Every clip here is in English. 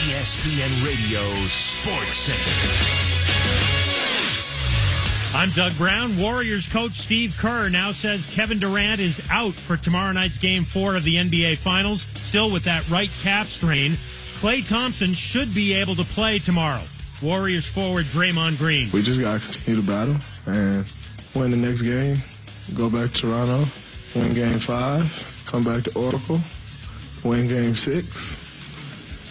ESPN Radio Sports Center. I'm Doug Brown. Warriors coach Steve Kerr now says Kevin Durant is out for tomorrow night's game four of the NBA Finals, still with that right calf strain. Klay Thompson should be able to play tomorrow. Warriors forward Draymond Green. We just got to continue to battle and win the next game, go back to Toronto, win game five, come back to Oracle, win game six,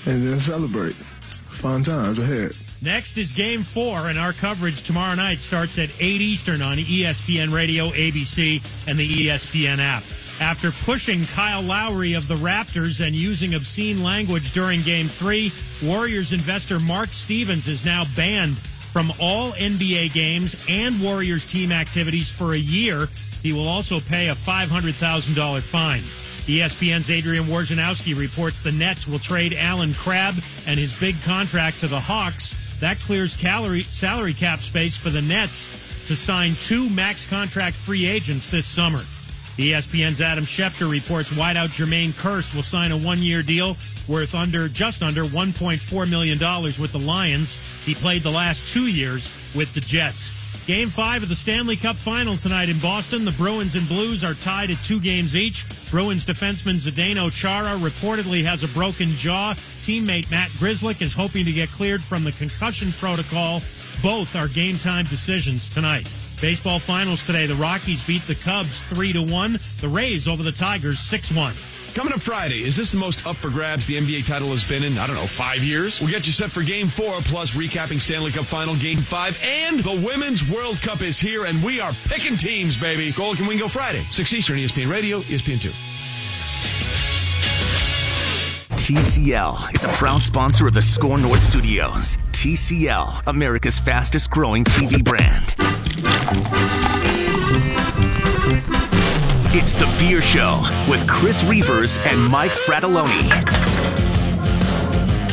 and then celebrate. Fun times ahead. Next is game four, and our coverage tomorrow night starts at 8 Eastern on ESPN Radio, ABC, and the ESPN app. After pushing Kyle Lowry of the Raptors and using obscene language during game three, Warriors investor Mark Stevens is now banned from all NBA games and Warriors team activities for a year. He will also pay a $500,000 fine. ESPN's Adrian Wojnarowski reports the Nets will trade Allen Crabbe and his big contract to the Hawks. That clears calorie, salary cap space for the Nets to sign two max contract free agents this summer. ESPN's Adam Schefter reports wideout Jermaine Kearse will sign a one-year deal worth under just under 1.4 million dollars with the Lions. He played the last two years with the Jets. Game five of the Stanley Cup final tonight in Boston. The Bruins and Blues are tied at two games each. Bruins defenseman Zdeno Chara reportedly has a broken jaw. Teammate Matt Grzelcyk is hoping to get cleared from the concussion protocol. Both are game time decisions tonight. Baseball finals today. The Rockies beat the Cubs 3 to 1. The Rays over the Tigers 6 1. Coming up Friday, is this the most up for grabs the NBA title has been in, I don't know, five years? We'll get you set for game four, plus recapping Stanley Cup final game five, and the Women's World Cup is here, and we are picking teams, baby. Goal can win go Friday, 6 Eastern, ESPN Radio, ESPN 2. TCL is a proud sponsor of the Score North Studios. TCL, America's fastest growing TV brand. It's the Beer Show with Chris Reavers and Mike Fratallone.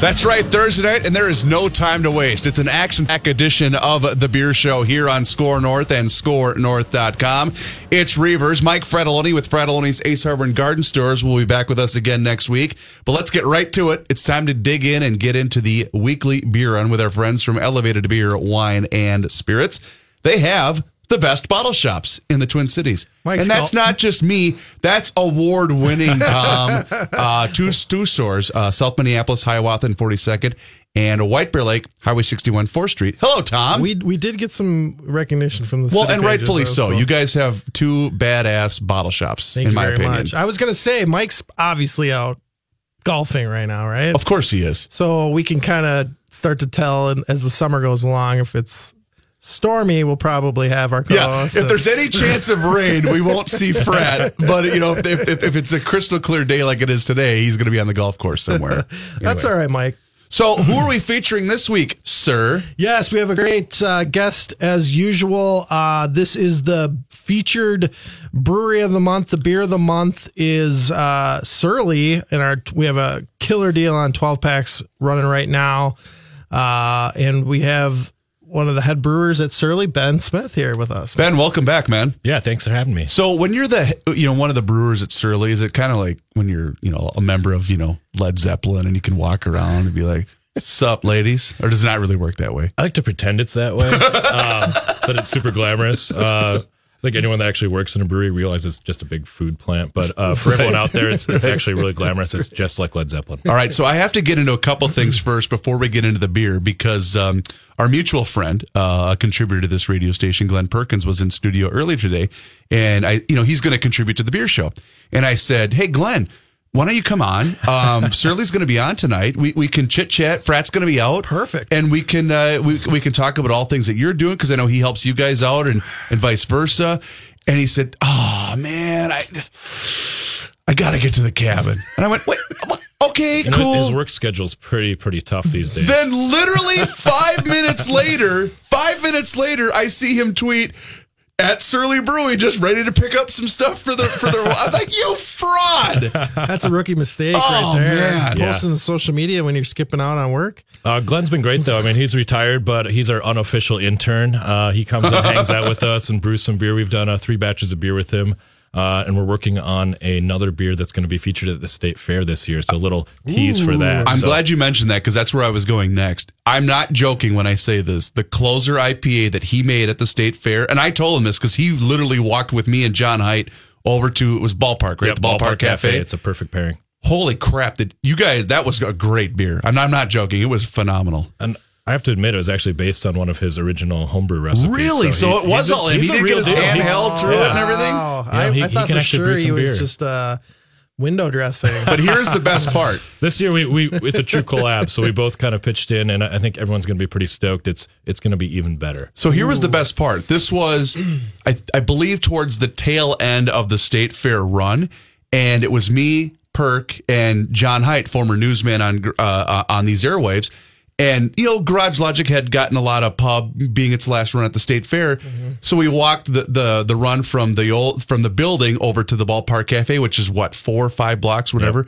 That's right, Thursday night, and there is no time to waste. It's an action-packed edition of the Beer Show here on Score North and ScoreNorth.com. It's Reavers, Mike Fratallone with Fratallone's Ace Hardware and Garden Stores. will be back with us again next week. But let's get right to it. It's time to dig in and get into the weekly beer run with our friends from Elevated Beer, Wine, and Spirits. They have the best bottle shops in the Twin Cities. Mike's and that's not just me. That's award winning, Tom. uh, two, two stores, uh, South Minneapolis, Hiawatha, and 42nd, and White Bear Lake, Highway 61, 4th Street. Hello, Tom. We we did get some recognition from the well, and rightfully so. cool. You guys have two badass bottle shops, Thank in you my very opinion. much. I was gonna say Mike's obviously out golfing right now, right? Of course he is. So we can kind of start to tell and as the summer goes along if it's stormy, we'll probably have our Yeah, co-host. if there's any chance of rain, we won't see Fred. But you know, if, if, if it's a crystal clear day like it is today, he's going to be on the golf course somewhere. That's all right, Mike. So, who are we featuring this week, sir? Yes, we have a great uh, guest as usual. Uh, this is the featured brewery of the month. The beer of the month is uh, Surly, and our we have a killer deal on 12 packs running right now, uh, and we have one of the head brewers at Surly, Ben Smith, here with us. Ben, welcome back, man. Yeah, thanks for having me. So, when you're the you know one of the brewers at Surly, is it kind of like when you're you know a member of you know Led Zeppelin and you can walk around and be like, "Sup, ladies," or does it not really work that way? I like to pretend it's that way, um, that it's super glamorous. Uh, I think anyone that actually works in a brewery realizes it's just a big food plant. But uh, for everyone out there, it's, it's actually really glamorous. It's just like Led Zeppelin. All right, so I have to get into a couple things first before we get into the beer because um, our mutual friend, uh, a contributor to this radio station, Glenn Perkins, was in studio earlier today, and I, you know, he's going to contribute to the beer show, and I said, "Hey, Glenn." Why don't you come on? Um, Surly's going to be on tonight. We, we can chit chat. Frat's going to be out. Perfect. And we can uh, we, we can talk about all things that you're doing because I know he helps you guys out and and vice versa. And he said, "Oh man, I I got to get to the cabin." And I went, "Wait, okay, You know, cool." His work schedule's pretty pretty tough these days. Then literally five minutes later, five minutes later, I see him tweet at Surly Brewing, just ready to pick up some stuff for the for the. I'm like, you fraud! That's a rookie mistake Oh, right there. man. Posting to social media when you're skipping out on work. Uh, Glenn's been great though. I mean, he's retired, but he's our unofficial intern. Uh, he comes and hangs out with us and brews some beer. We've done uh, three batches of beer with him. Uh, and we're working on another beer that's going to be featured at the state fair this year. So a little tease for that. I'm So- glad you mentioned that because that's where I was going next. I'm not joking when I say this. The closer IPA that he made at the state fair, and I told him this because he literally walked with me and John Height over to it was Ballpark, right? Yep, the Ballpark, Cafe. It's a perfect pairing. Holy crap! That you guys, that was a great beer. And I'm not joking. It was phenomenal. And I have to admit, it was actually based on one of his original homebrew recipes. Really? So, he- it was all him. He did get his hand He- held through it and everything. Wow. Yeah, I, he- I thought for sure he was beer. just uh, window dressing. But here's the best part. This year, we, we it's a true collab, so we both kind of pitched in, and I think everyone's going to be pretty stoked. It's it's going to be even better. So here was the best part. This was, I, I believe, towards the tail end of the state fair run, and it was me, Perk, and John Height, former newsman on uh, uh, on these airwaves. And you know, Garage Logic had gotten a lot of pub, being its last run at the state fair. Mm-hmm. So we walked the, the the run from the old from the building over to the ballpark cafe, which is what four or five blocks, whatever.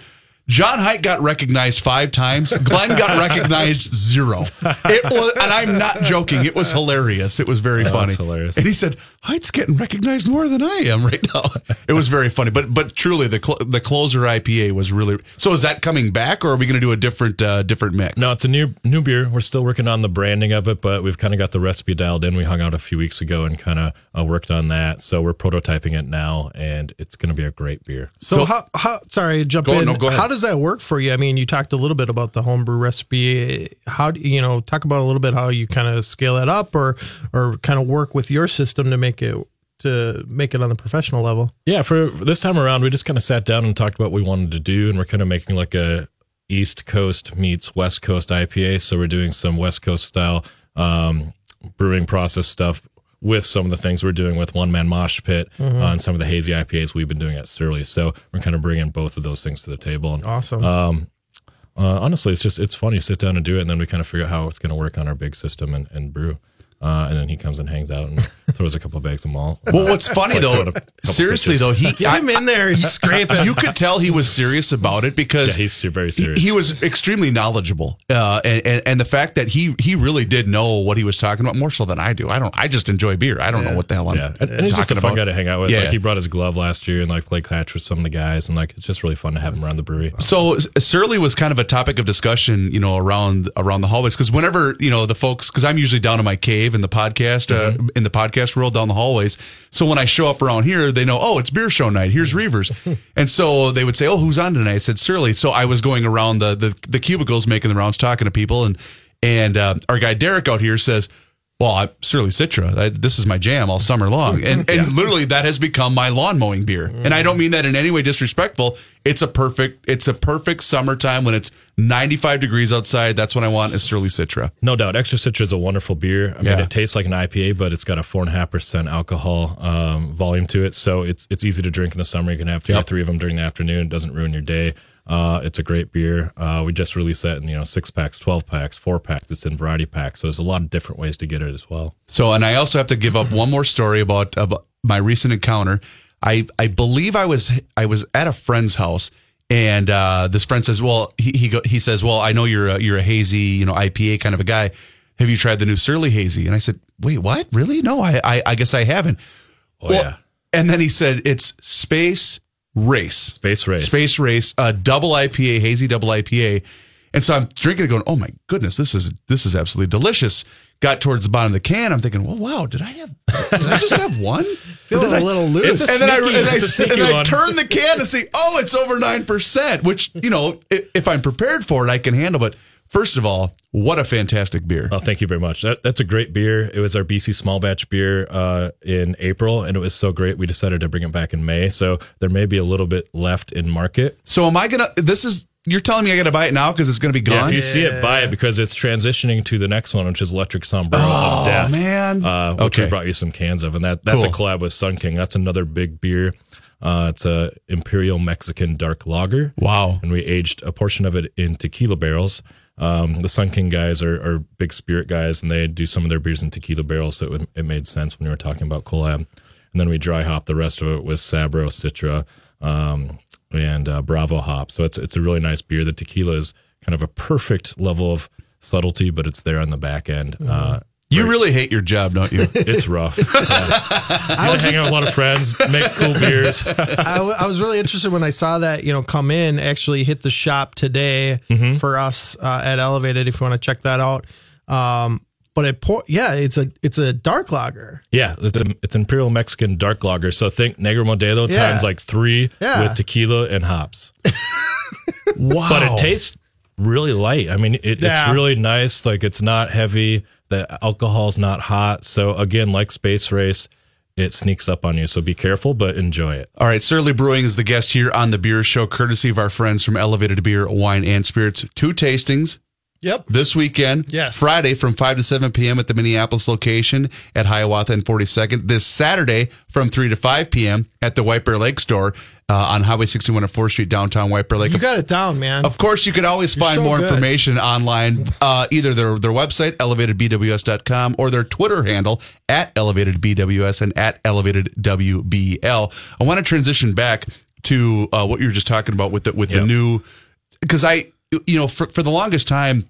John Height got recognized five times. Glenn got recognized zero. It was, and I'm not joking. It was hilarious. It was very Oh, funny. that's hilarious. And he said, "Height's getting recognized more than I am right now." It was very funny. But but truly, the cl- the closer IPA was really. So is that coming back, or are we going to do a different uh, different mix? No, it's a new new beer. We're still working on the branding of it, but we've kind of got the recipe dialed in. We hung out a few weeks ago and kind of uh, worked on that. So we're prototyping it now, and it's going to be a great beer. So, So- how, how sorry, jump Go- in. no, go ahead. How does that work for you? I mean, you talked a little bit about the homebrew recipe. How do you know? Talk about a little bit how you kind of scale that up, or or kind of work with your system to make it to make it on the professional level. Yeah, for this time around, we just kind of sat down and talked about what we wanted to do, and we're kind of making like a East Coast meets West Coast IPA. So we're doing some West Coast style um, brewing process stuff with some of the things we're doing with One Man Mosh Pit uh, and some of the hazy IPAs we've been doing at Surly. So we're kind of bringing both of those things to the table. And Awesome. um, uh, honestly, it's just it's fun. You sit down and do it, and then we kind of figure out how it's going to work on our big system and, and brew. Uh, and then he comes and hangs out and throws a couple bags of malt. Well, what's funny Like though, throwing a couple seriously though, he Get him in there and scrape it. you could tell he was serious about it because Yeah, he's very he- serious. He, was extremely knowledgeable, uh, and, and and the fact that he he really did know what he was talking about more so than I do. I don't. I just enjoy beer. I don't know what the hell I'm Yeah, and, and he's just a fun about. guy to hang out with. Yeah. Like he brought his glove last year and like played catch with some of the guys, and like it's just really fun to have him around the brewery. So S- Surly was kind of a topic of discussion, you know, around around the hallways because whenever you know the folks, because I'm usually down in my cave in the podcast uh, in the podcast world down the hallways. So when I show up around here, they know, oh, it's beer show night. Here's Reavers, and so they would say, oh, who's on tonight? I said Surly. So I was going around the the, the cubicles making the rounds, talking to people, and and uh, our guy Derek out here says. Well, I, Surly Citra. I, this is my jam all summer long, and and literally that has become my lawn mowing beer. And I don't mean that in any way disrespectful. It's a perfect. It's a perfect summertime when it's 95 degrees outside. That's what I want is Surly Citra. No doubt, Extra Citra is a wonderful beer. I mean, Yeah. it tastes like an IPA, but it's got a four and a half percent alcohol um, volume to it, so it's it's easy to drink in the summer. You can have two or three of them during the afternoon. It doesn't ruin your day. Uh, it's a great beer. Uh, we just released that in you know six packs, twelve packs, four packs. It's in variety packs, so there's a lot of different ways to get it as well. So, and I also have to give up one more story about, about my recent encounter. I I believe I was I was at a friend's house, and uh, this friend says, "Well, he he, go, he says, well, I know you're a, you're a hazy, you know, IPA kind of a guy. Have you tried the new Surly Hazy?" And I said, "Wait, what? Really? No, I I, I guess I haven't." Oh Well, yeah, And then he said, "It's Space Race." Space Race. Space Race, uh, double IPA, hazy double IPA. And so I'm drinking it going, oh my goodness, this is this is absolutely delicious. Got towards the bottom of the can. I'm thinking, well, wow, did I have did I just have one? Feeling a little loose. And then I, and I, it's a and I turn the can and see, oh, it's over 9%, which, you know, i- if I'm prepared for it, I can handle. But first of all, what a fantastic beer. Oh, thank you very much. That, that's a great beer. It was our BC small batch beer uh, in April, and it was so great we decided to bring it back in May. So there may be a little bit left in market. So am I going to, this is, you're telling me I got to buy it now because it's going to be Yeah, gone? if you see it, buy it because it's transitioning to the next one, which is Electric Sombrero Oh, of Death. man. Uh, which Okay. we brought you some cans of, and that that's a collab with Sun King. That's another big beer. Uh, it's a Imperial Mexican dark lager. Wow. And we aged a portion of it in tequila barrels. Um, the Sun King guys are, are big spirit guys, and they do some of their beers in tequila barrels, so it, it made sense when we were talking about collab. And then we dry hop the rest of it with Sabro, Citra, um, and uh, Bravo hop. So it's it's a really nice beer. The tequila is kind of a perfect level of subtlety, but it's there on the back end. Uh, You really hate your job, don't you? It's rough. Yeah. I was hanging out with a lot of friends, make cool beers. I, w- I was really interested when I saw that you know come in actually hit the shop today Mm-hmm. for us uh, at Elevated if you want to check that out. Um, but it pour, yeah, it's a it's a dark lager. Yeah, it's, a, it's Imperial Mexican dark lager. So think Negra Modelo Yeah. times like three Yeah. with tequila and hops. wow. But it tastes really light. I mean, it, Yeah. it's really nice. Like it's not heavy. The alcohol's not hot. So again, like Space Race, it sneaks up on you. So be careful, but enjoy it. All right, Surly Brewing is the guest here on the Beer Show, courtesy of our friends from Elevated Beer, Wine, and Spirits. Two tastings Yep. this weekend. Yes. Friday from 5 to 7 p.m. at the Minneapolis location at Hiawatha and 42nd. This Saturday from 3 to 5 p.m. at the White Bear Lake store uh, on Highway 61 and 4th Street, downtown White Bear Lake. You got it down, man. Of course, you can always You're find so more good. information online, uh, either their their website, elevatedbws.com, or their Twitter handle at elevatedbws and at elevatedwbl. I want to transition back to uh, what you were just talking about with the, with the new, because I, you know, for, for the longest time,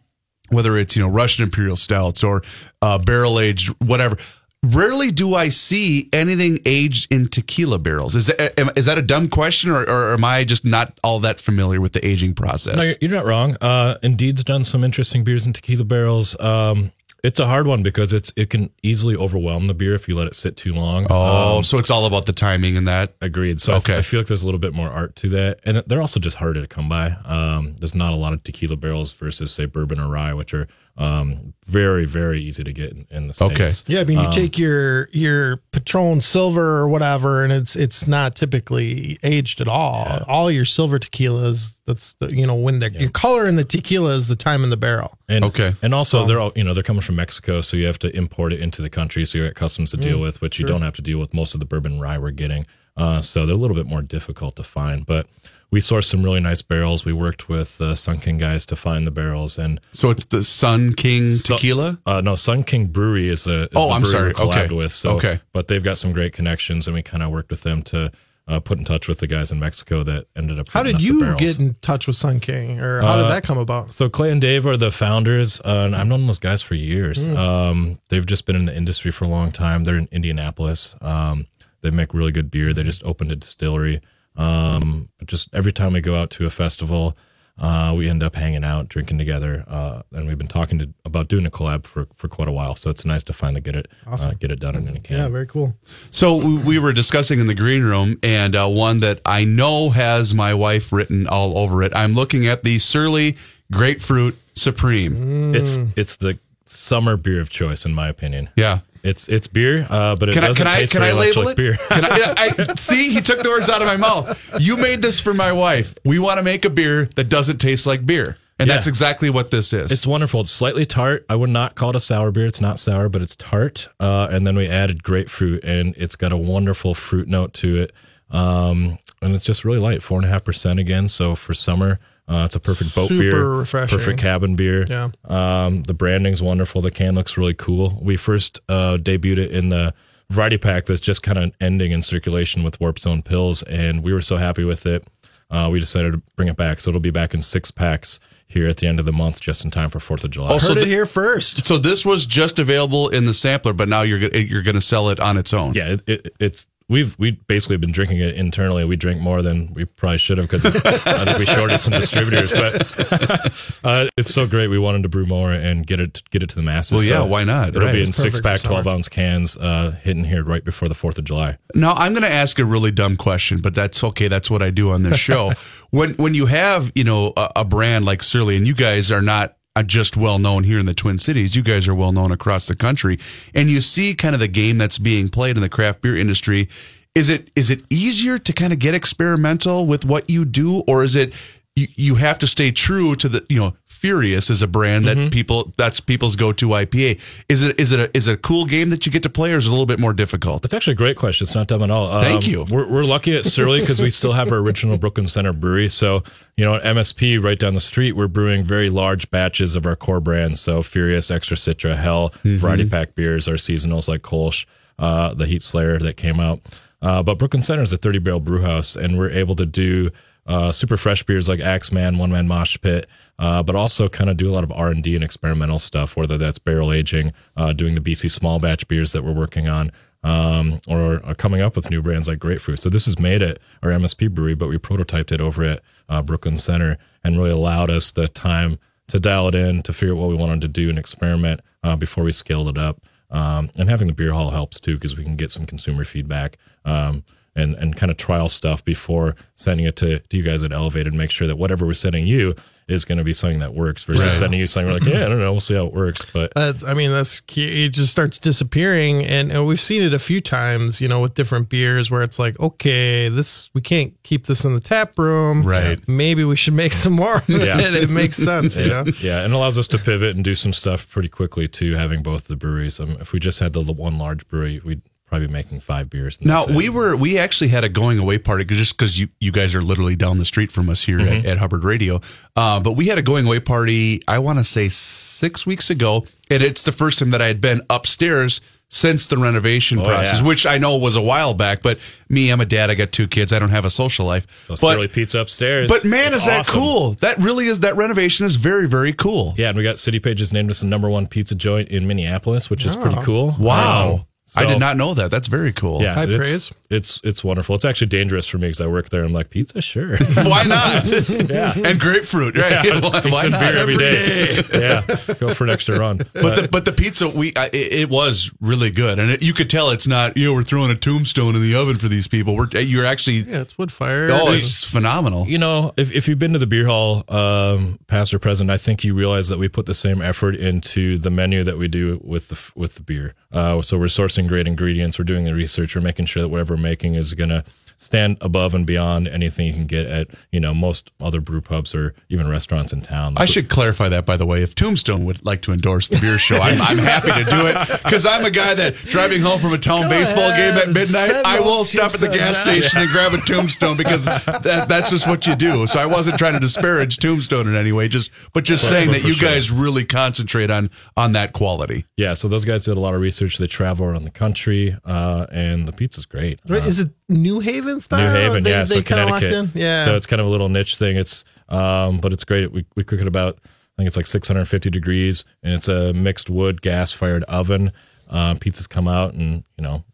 whether it's, you know, Russian Imperial Stouts or uh, barrel aged, whatever. Rarely do I see anything aged in tequila barrels. Is is that a dumb question, or, or am I just not all that familiar with the aging process? No, you're, you're not wrong. Uh, Indeed's done some interesting beers in tequila barrels. Um, it's a hard one because it's it can easily overwhelm the beer if you let it sit too long. Oh, Um, so it's all about the timing and that. Agreed. So Okay. I, feel like there's a little bit more art to that, and they're also just harder to come by. Um, there's not a lot of tequila barrels versus say bourbon or rye, which are um, very very easy to get in, in the states. Okay. yeah, I mean, you Um, take your your Patron Silver or whatever, and it's it's not typically aged at all. All your silver tequilas, that's the you know when the your color in the tequila is the time in the barrel. And, Okay. And also, they're all you know they're coming from Mexico, so you have to import it into the country, so you got customs to Mm, deal with, which you don't have to deal with most of the bourbon rye we're getting. Uh, so they're a little bit more difficult to find, but. We sourced some really nice barrels. We worked with uh, Sun King guys to find the barrels, and So it's the Sun King So- tequila. Uh, no, Sun King Brewery is a. Is Oh, the I'm sorry. we're collabed Okay. With, so, Okay. But they've got some great connections, and we kind of worked with them to uh, put in touch with the guys in Mexico that ended up. How getting did us the you get in touch with Sun King, or how did Uh, that come about? So Clay and Dave are the founders, uh, and I've known those guys for years. Hmm. Um, they've just been in the industry for a long time. They're in Indianapolis. Um, they make really good beer. They just opened a distillery. Um, but just every time we go out to a festival, uh, we end up hanging out, drinking together, uh, and we've been talking to, about doing a collab for, for quite a while. So it's nice to finally get it uh, get it done in any can. Yeah, very cool. So we, we were discussing in the green room, and uh, one that I know has my wife written all over it. I'm looking at the Surly Grapefruit Supreme. It's it's the summer beer of choice, in my opinion. Yeah. It's it's beer, uh, but it Can doesn't can I taste can I very much label like it? beer. Can I, I see he took the words out of my mouth. You made this for my wife. We want to make a beer that doesn't taste like beer. And Yeah. that's exactly what this is. It's wonderful. It's slightly tart. I would not call it a sour beer. It's not sour, but it's tart. Uh, and then we added grapefruit, and it's got a wonderful fruit note to it. Um, and it's just really light, four and a half percent again. So for summer, uh, it's a perfect boat Super beer, refreshing. perfect cabin beer. Yeah. Um, the branding's wonderful. The can looks really cool. We first uh, debuted it in the variety pack that's just kind of ending in circulation with Warp Zone pills, and we were so happy with it. Uh, we decided to bring it back, so it'll be back in six packs here at the end of the month, just in time for Fourth of July. Oh, so Heard it here first. so this was just available in the sampler, but now you're you're going to sell it on its own. yeah, it, it, it's we've we basically been drinking it internally. We drink more than we probably should have because I think we shorted some distributors. But uh, it's so great. We wanted to brew more and get it get it to the masses. Well, yeah, So why not? It'll Right. be in It's six pack, twelve ounce cans, uh, hitting here right before the Fourth of July. Now I'm going to ask a really dumb question, but that's okay. That's what I do on this show. when when you have you know a, a brand like Surly, and you guys are not just well known here in the Twin Cities, you guys are well known across the country, and you see kind of the game that's being played in the craft beer industry. Is it is it easier to kind of get experimental with what you do, or is it you, you have to stay true to the you know Furious is a brand that Mm-hmm. people that's people's go to IPA. Is it is it a is it a cool game that you get to play, or is it a little bit more difficult? That's actually a great question. It's not dumb at all. Um, Thank you. We're, we're lucky at Surly because we still have our original Brooklyn Center brewery. So, you know, at MSP right down the street, we're brewing very large batches of our core brands. So, Furious, Extra Citra, Hell, Variety Pack beers, our seasonals like Kolsch, uh, the Heat Slayer that came out. Uh, but Brooklyn Center is a 30 barrel brew house, and we're able to do uh, super fresh beers like Axeman, One Man Mosh Pit, uh, but also kind of do a lot of R and D and experimental stuff, whether that's barrel aging, uh, doing the BC small batch beers that we're working on, um, or coming up with new brands like Grapefruit. So this is made at our MSP brewery, but we prototyped it over at uh, Brooklyn Center and really allowed us the time to dial it in, to figure out what we wanted to do and experiment uh, before we scaled it up. Um, and having the beer hall helps too because we can get some consumer feedback um, and and kind of trial stuff before sending it to, to you guys at Elevated. And make sure that whatever we're sending you is going to be something that works versus Right. sending you something like, yeah, I don't know, we'll see how it works. But That's, I mean, that's key. It just starts disappearing, and, and we've seen it a few times, you know, with different beers where it's like, okay, this we can't keep this in the tap room, Right. Maybe we should make some more. Yeah. it. it makes sense, you know. yeah, and allows us to pivot and do some stuff pretty quickly too. Having both the breweries. Um, if we just had the one large brewery, we'd probably making five beers. Now we were we actually had a going away party just because you you guys are literally down the street from us here Mm-hmm. at, at Hubbard Radio, uh, but we had a going away party. I want to say six weeks ago, and it's the first time that I had been upstairs since the renovation Oh, process, yeah. which I know was a while back. But me, I'm a dad. I got two kids. I don't have a social life. So but Surly Pizza upstairs. but man, It's is that cool? That really is. That renovation is very very cool. Yeah, and we got City Pages named us the number one pizza joint in Minneapolis, which is pretty cool. Wow. Um, I did not know that. That's very cool. Yeah, High it's, praise. It's it's wonderful. It's actually dangerous for me because I work there. I'm like pizza, sure. Why not? yeah, and grapefruit, right? yeah, why, pizza why and not? beer every day. yeah, go for an extra run. But the but the pizza we I, it, it was really good, and it, you could tell it's not you know we're throwing a tombstone in the oven for these people. We're you're actually Yeah, it's wood fire. oh it's phenomenal. you know, if, if you've been to the beer hall, um, past or present, I think you realize that we put the same effort into the menu that we do with the with the beer. Uh, so we're sourcing great ingredients, we're doing the research, we're making sure that whatever we're making is going to stand above and beyond anything you can get at you know most other brew pubs or even restaurants in town. I should clarify that by the way. If Tombstone would like to endorse the beer show, I'm, I'm happy to do it because I'm a guy that driving home from a town Go baseball ahead, game at midnight, send I will stop at the gas cents out. station and grab a Tombstone because that, that's just what you do. So I wasn't trying to disparage Tombstone in any way, just but just But- saying but that for you sure. guys really concentrate on on that quality. Yeah, so those guys did a lot of research. They travel around the country, uh, and the pizza's great. Wait, Uh, Is it New Haven style? New Haven, They- yeah, they so Connecticut. in? Yeah. So it's kind of a little niche thing. It's, um, but it's great. We we cook it about, I think it's like 650 degrees, and it's a mixed wood gas fired oven. Uh, pizzas come out in you know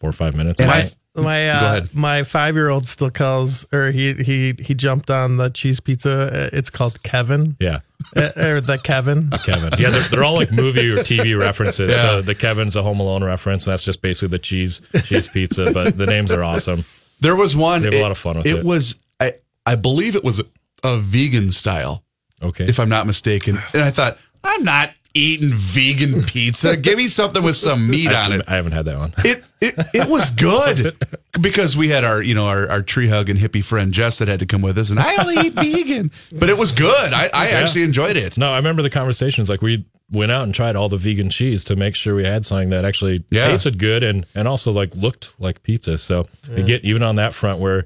four or five minutes. And My- I- my uh, my five year old still calls or he he he jumped on the cheese pizza. Uh, It's called Kevin yeah, Uh, or the Kevin. Kevin. Yeah, they're, they're all like movie or TV references. Yeah. So the Kevin's a Home Alone reference, and that's just basically the cheese cheese pizza. But the names are awesome. There was one. They have a lot of fun with it. was, I, I believe it was a, a vegan style, Okay. if I'm not mistaken. And I thought, I'm not eating vegan pizza. Give me something with some meat on it. I haven't had that one. It it, it was good because we had our you know our, our tree hug and hippie friend Jess that had to come with us, and I only eat vegan, but it was good. I, I actually enjoyed it. No, I remember the conversations. Like we went out and tried all the vegan cheese to make sure we had something that actually Yeah. tasted good and and also like looked like pizza. So you get even on that front where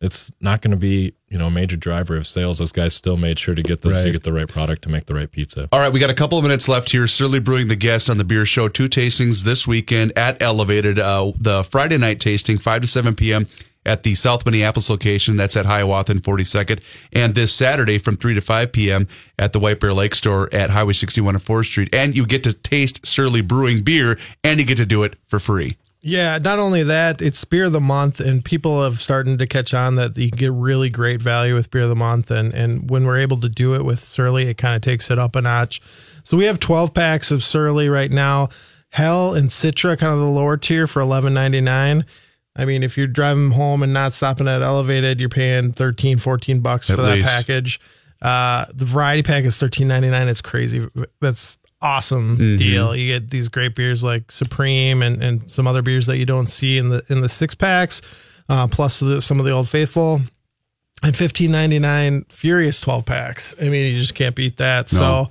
it's not going to be you know a major driver of sales. Those guys still made sure to get the Right. to get the right product to make the right pizza. All right, we got a couple of minutes left here. Surly Brewing, the guest on the beer show. Two tastings this weekend at Elevated. Uh, the Friday night tasting, 5 to 7 p.m. at the South Minneapolis location. That's at Hiawatha and 42nd. And this Saturday from 3 to 5 p.m. at the White Bear Lake Store at Highway 61 and 4th Street. And you get to taste Surly Brewing beer and you get to do it for free. Yeah, not only that, it's beer of the month, and people have started to catch on that you get really great value with beer of the month, and and when we're able to do it with Surly, it kind of takes it up a notch. So we have twelve packs of Surly right now. Hell and Citra, kind of the lower tier for eleven ninety nine. I mean, if you're driving home and not stopping at Elevated, you're paying 13, 14 bucks At for that least. package. Uh, the variety pack is thirteen ninety nine. It's crazy. That's awesome deal. You get these great beers like Supreme and, and some other beers that you don't see in the in the six packs, uh, plus the, some of the Old Faithful. And fifteen ninety nine Furious twelve packs. I mean, you just can't beat that. So.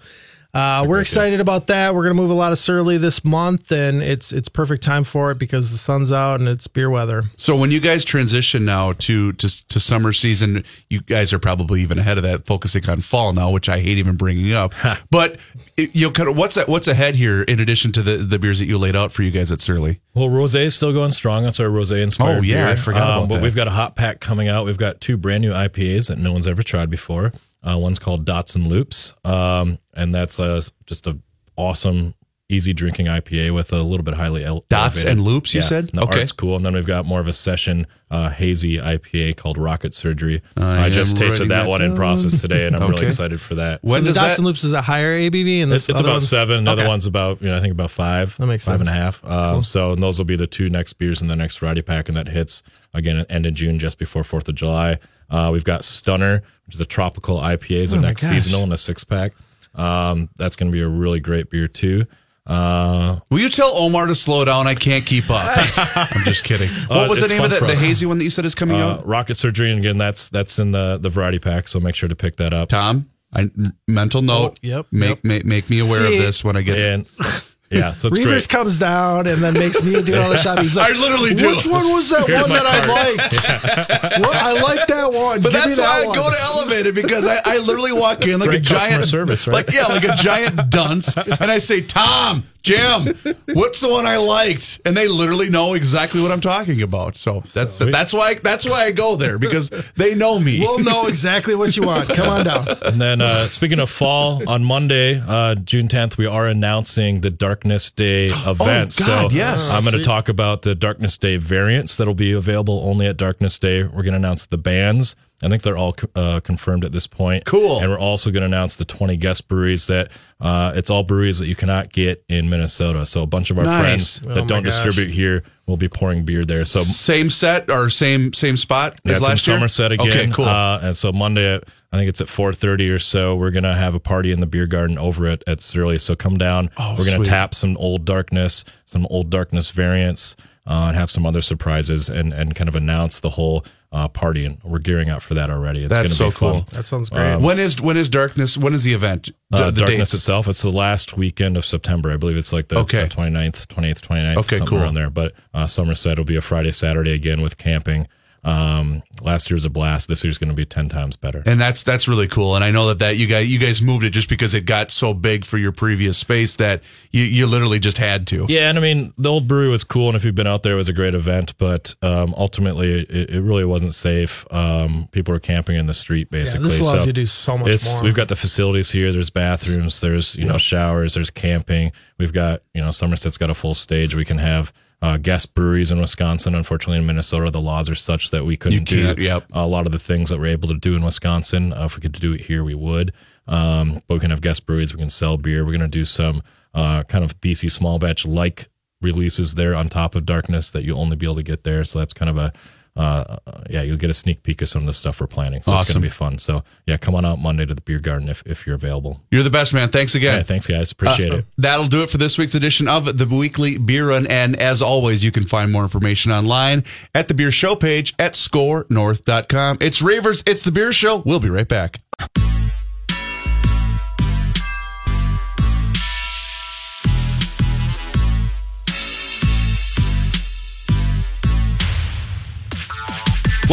Uh, we're excited about that. We're going to move a lot of Surly this month, and it's it's perfect time for it because the sun's out and it's beer weather. So when you guys transition now to, to to summer season, you guys are probably even ahead of that, focusing on fall now, which I hate even bringing up. but it, you know, kind of what's that, what's ahead here in addition to the the beers that you laid out for you guys at Surly? Well, rosé is still going strong. That's our rosé inspired. Oh, yeah, beer. I forgot about but that. we've got a hot pack coming out. We've got two brand new IPAs that no one's ever tried before. Uh, one's called Dots and Loops, um, and that's uh, just a awesome, easy drinking IPA with a little bit highly ele- Dots elevated- and Loops, you Yeah, said? and the Okay. art's cool. And then we've got more of a session uh, hazy IPA called Rocket Surgery. I I, just tasted that that one in process today, and I'm Okay. really excited for that. When so the Dots that? and Loops is a higher ABV, and It's, this it's other about one's- seven. The other Okay. one's about, you know, I think about five. That makes five and a half. Um, So, and those will be the two next beers in the next variety pack, and that hits again at end of June, just before Fourth of July. Uh, we've got Stunner, which is a tropical IPA, is a Oh my next gosh. seasonal in a six pack. Um, that's going to be a really great beer too. Uh, Will you tell Omar to slow down? I can't keep up. I'm just kidding. What Uh, was the name of fun the, the hazy one that you said is coming uh, out? Rocket Surgery, and again, that's that's in the the variety pack. So make sure to pick that up. Tom, I, mental note. Oh, yep, Make, yep. make make me aware See- of this when I get. And yeah, so it's Reavers great. comes down and then makes me do all the shopping. He's like, I literally do. Which one was that one that I liked? What? I like that one. But Give me that's why that I go to elevated because I, I literally walk in like Great a giant service, right? like yeah, like a giant dunce, and I say, "Tom, Jim, what's the one I liked?" And they literally know exactly what I'm talking about. So that's Sweet. that's why that's why I go there because they know me. We'll know exactly what you want. Come on down. And then, uh, speaking of fall, on Monday, uh, June 10th, we are announcing the Darkness Day event. Oh, God, so yes. I'm going to talk about the Darkness Day variants that'll be available only at Darkness Day. We're going to announce the bands. I think they're all uh, confirmed at this point. Cool. And we're also going to announce the 20 guest breweries that uh, it's all breweries that you cannot get in Minnesota. So a bunch of our Nice. friends that Oh don't gosh. distribute here will be pouring beer there. So same set or same same spot yeah, as it's in last year. Somerset again. Okay, cool. Uh, and so Monday, I think it's at four thirty or so. We're gonna have a party in the beer garden over at at Surly. So come down. Oh, we're gonna sweet. tap some old darkness, some old darkness variants, uh, and have some other surprises, and and kind of announce the whole uh, party. And we're gearing up for that already. It's That's gonna so be fun. cool. That sounds great. when is when is darkness? When is the event? Uh, the darkness dates? itself. It's the last weekend of September. I believe it's like the, Okay. the 29th, 28th, 29th, Okay, something cool. around there. But uh, Somerset will be a Friday, Saturday again with camping. Um, last year's a blast. This year's going to be 10 times better. And that's that's really cool. And I know that that you guys you guys moved it just because it got so big for your previous space that you you literally just had to. Yeah, and I mean the old brewery was cool, and if you've been out there, it was a great event. But um, ultimately, it, it really wasn't safe. Um, people were camping in the street, Yeah, basically. this allows so you to do so much it's more. we've got the facilities here. There's bathrooms. There's you know showers. There's camping. We've got you know Somerset's got a full stage. We can have. Uh, guest breweries in Wisconsin. Unfortunately, in Minnesota, the laws are such that we couldn't do yep. a lot of the things that we're able to do in Wisconsin. Uh, if we could do it here, we would. Um, but we can have guest breweries. We can sell beer. We're going to do some uh, kind of BC small batch like releases there on top of Darkness that you'll only be able to get there. So that's kind of a uh, yeah, you'll get a sneak peek of some of the stuff we're planning. So it's going to be fun. So yeah, come on out Monday to the beer garden if, if you're available. You're the best man. Thanks again. Yeah, thanks guys. Appreciate it. That'll do it for this week's edition of the Weekly Beer Run. And as always, you can find more information online at the beer show page at scorenorth.com. It's Ravers. It's the beer show. We'll be right back.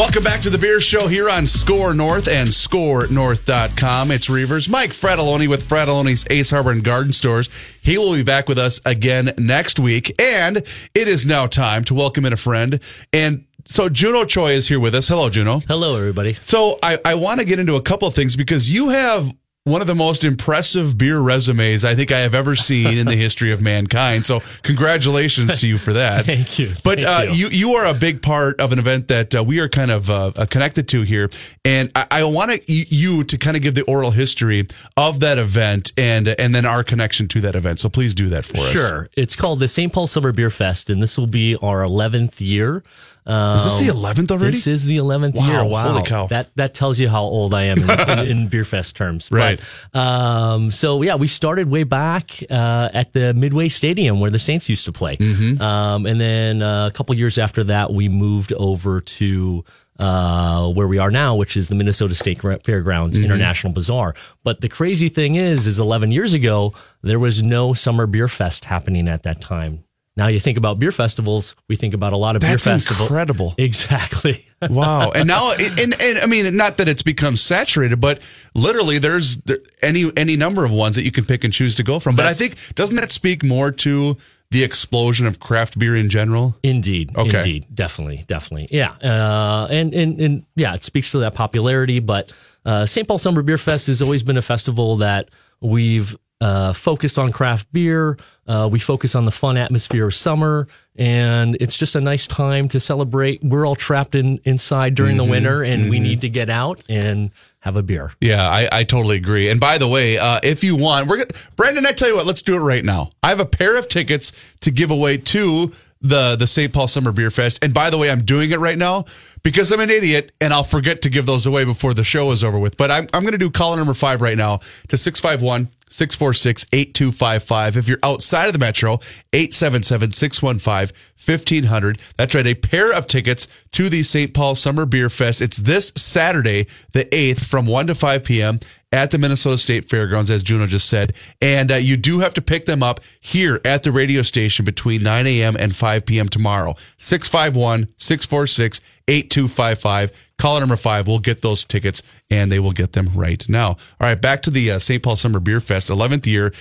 Welcome back to the Beer Show here on Score North and ScoreNorth.com. It's Reavers. Mike Fratallone with Fratallone's Ace Hardware and Garden Stores. He will be back with us again next week. And it is now time to welcome in a friend. And so Juno Choi is here with us. Hello, Juno. Hello, everybody. So I, I want to get into a couple of things because you have one of the most impressive beer resumes I think I have ever seen in the history of mankind. So congratulations to you for that. Thank you. But Thank uh, you. you you are a big part of an event that uh, we are kind of uh, connected to here, and I, I want you to kind of give the oral history of that event and and then our connection to that event. So please do that for us. Sure. It's called the St. Paul Summer Beer Fest, and this will be our 11th year. Is this the 11th already? This is the eleventh Wow, year. Wow, holy cow. That that tells you how old I am in, in, in beer fest terms. Right. But, um, so yeah, we started way back uh, at the Midway Stadium where the Saints used to play, Mm-hmm. um, and then uh, a couple years after that, we moved over to. Uh, where we are now, which is the Minnesota State Fairgrounds Mm-hmm. International Bazaar. But the crazy thing is, is 11 years ago, there was no summer beer fest happening at that time. Now you think about beer festivals, we think about a lot of That's beer festivals. incredible. Exactly. Wow. And now, and, and I mean, not that it's become saturated, but literally there's there, any any number of ones that you can pick and choose to go from. But I think doesn't that speak more to the explosion of craft beer in general? Indeed. Okay. Indeed. Definitely. Definitely. Yeah. Uh, and, and, and yeah, it speaks to that popularity. But uh, St. Paul Summer Beer Fest has always been a festival that we've uh, focused on craft beer. Uh, we focus on the fun atmosphere of summer. And it's just a nice time to celebrate. We're all trapped in inside during Mm-hmm. the winter, and we need to get out and have a beer. Yeah, I, I totally agree. And by the way, uh, if you want, we're gonna, Brandon. I tell you what, let's do it right now. I have a pair of tickets to give away to the the St. Paul Summer Beer Fest. And by the way, I'm doing it right now because I'm an idiot and I'll forget to give those away before the show is over with. But I'm I'm going to do caller number five right now to 651 646 8255. If you're outside of the metro, 877 615 1500. That's right, a pair of tickets to the St. Paul Summer Beer Fest. It's this Saturday, the 8th, from 1 to 5 p.m. at the Minnesota State Fairgrounds, as Juno just said. And uh, you do have to pick them up here at the radio station between 9 a.m. and 5 p.m. tomorrow. 651 646 8255. Caller number five will get those tickets and they will get them right now. All right, back to the uh, St. Paul Summer Beer Fest, 11th year.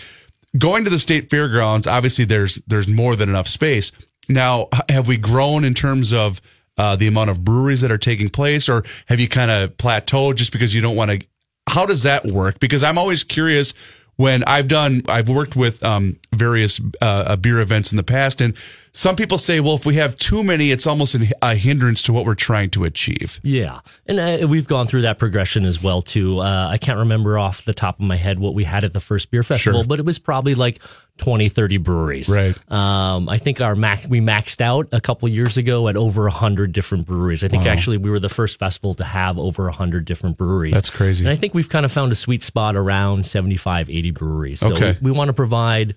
Going to the state fairgrounds, obviously there's there's more than enough space. Now, have we grown in terms of uh, the amount of breweries that are taking place, or have you kind of plateaued just because you don't want to? How does that work? Because I'm always curious when I've done, I've worked with um, various uh, uh, beer events in the past, and some people say, well, if we have too many, it's almost a hindrance to what we're trying to achieve. Yeah, and uh, we've gone through that progression as well too. Uh, I can't remember off the top of my head what we had at the first beer festival, Sure. but it was probably like 20, 30 breweries. Right. Um, I think our max we maxed out a couple years ago at over hundred different breweries. I think actually we were the first festival to have over hundred different breweries. That's crazy. And I think we've kind of found a sweet spot around 75, 80 breweries. So Okay. we, we want to provide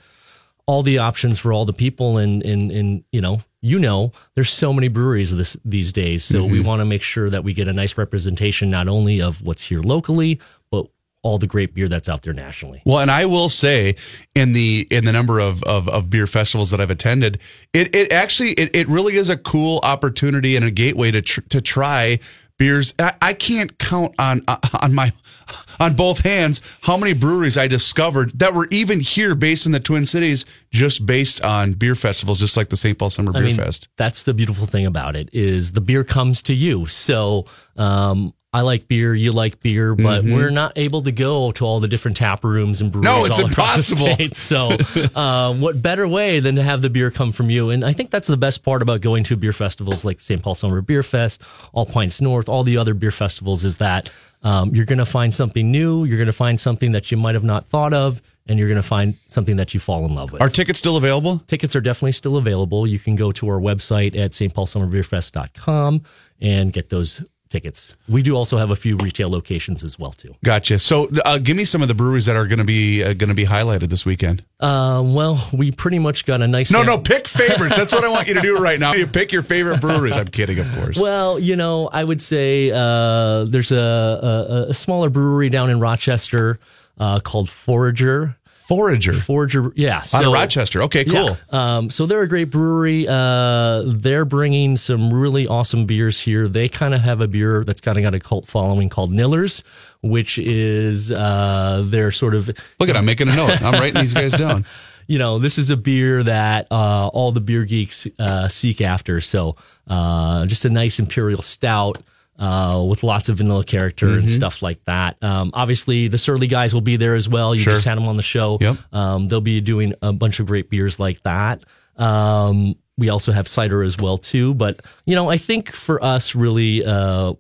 all the options for all the people and and and you know you know there's so many breweries this these days so Mm-hmm. we want to make sure that we get a nice representation not only of what's here locally but all the great beer that's out there nationally Well, and I will say, in the in the number of of, of beer festivals that I've attended, it it actually it, it really is a cool opportunity and a gateway to tr- to try beers. I, I can't count on on my on both hands how many breweries I discovered that were even here, based in the Twin Cities, just based on beer festivals, just like the St. Paul Summer Beer mean, Fest. that's the beautiful thing about it is the beer comes to you so um I like beer, you like beer, but we're not able to go to all the different tap rooms and breweries Mm-hmm. No, it's all across the impossible. state. So, um, what better way than to have the beer come from you? And I think that's the best part about going to beer festivals like St. Paul Summer Beer Fest, All Points North, all the other beer festivals is that um, you're going to find something new. You're going to find something that you might have not thought of, and you're going to find something that you fall in love with. Are tickets still available? Tickets are definitely still available. You can go to our website at stpaulsummerbeerfest.com and get those tickets. We do also have a few retail locations as well too. Gotcha. So, uh, give me some of the breweries that are going to be uh, going to be highlighted this weekend. Um, well, we pretty much got a nice No, sam- no, pick favorites. That's what I want you to do right now. You pick your favorite breweries. I'm kidding, of course. Well, you know, I would say uh, there's a, a, a smaller brewery down in Rochester uh, called Forager. Forager. Forager, yeah. Out of Rochester. Okay, cool. Yeah. Um, so they're a great brewery. Uh, they're bringing some really awesome beers here. They kind of have a beer that's kind of got a cult following called Nillers, which is uh, their sort of Look at I'm making a note. I'm writing these guys down. you know, this is a beer that uh, all the beer geeks uh, seek after. So, uh, just a nice imperial stout uh, with lots of vanilla character Mm-hmm. and stuff like that. Um, obviously, the Surly guys will be there as well. You Sure. just had them on the show. Yep. Um, they'll be doing a bunch of great beers like that. Um, we also have cider as well too. But you know, I think for us, really, uh,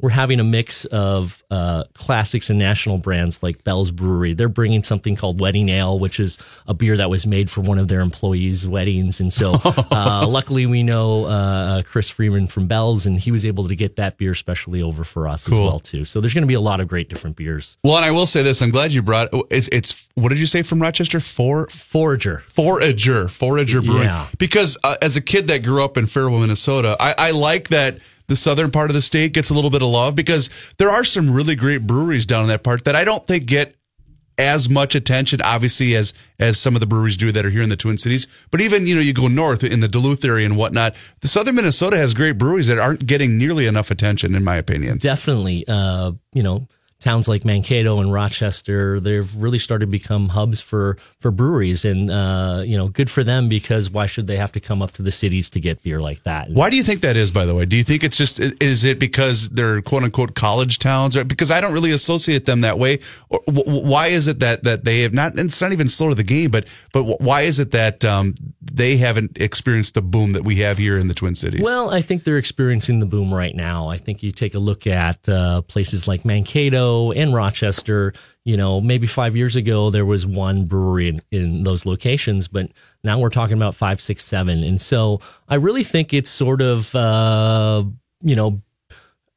we're having a mix of uh, classics and national brands like Bell's Brewery. They're bringing something called Wedding Ale, which is a beer that was made for one of their employees' weddings. And so, uh, luckily, we know uh, Chris Freeman from Bell's, and he was able to get that beer specially over for us Cool. as well too. So there's going to be a lot of great different beers. Well, and I will say this: I'm glad you brought. It's, it's what did you say from Rochester? Four Forager. Forager, Forager Brewing. Yeah. Because uh, as a kid that grew up in Faribault, Minnesota, I, I like that the southern part of the state gets a little bit of love because there are some really great breweries down in that part that I don't think get as much attention, obviously, as as some of the breweries do that are here in the Twin Cities. But even you know, you go north in the Duluth area and whatnot. The southern Minnesota has great breweries that aren't getting nearly enough attention, in my opinion. Definitely, uh, you know, towns like Mankato and Rochester, they've really started to become hubs for for breweries, and uh, you know, good for them because why should they have to come up to the cities to get beer like that? Why do you think that is, by the way? Do you think it's just, is it because they're quote unquote college towns? Or because I don't really associate them that way. Or wh- wh- why is it that, that they have not, and it's not even slow to the game, but, but why is it that um, they haven't experienced the boom that we have here in the Twin Cities? Well, I think they're experiencing the boom right now. I think you take a look at uh, places like Mankato and Rochester. You know, maybe five years ago there was one brewery in, in those locations, but now we're talking about five, six, seven. And so I really think it's sort of, uh, you know,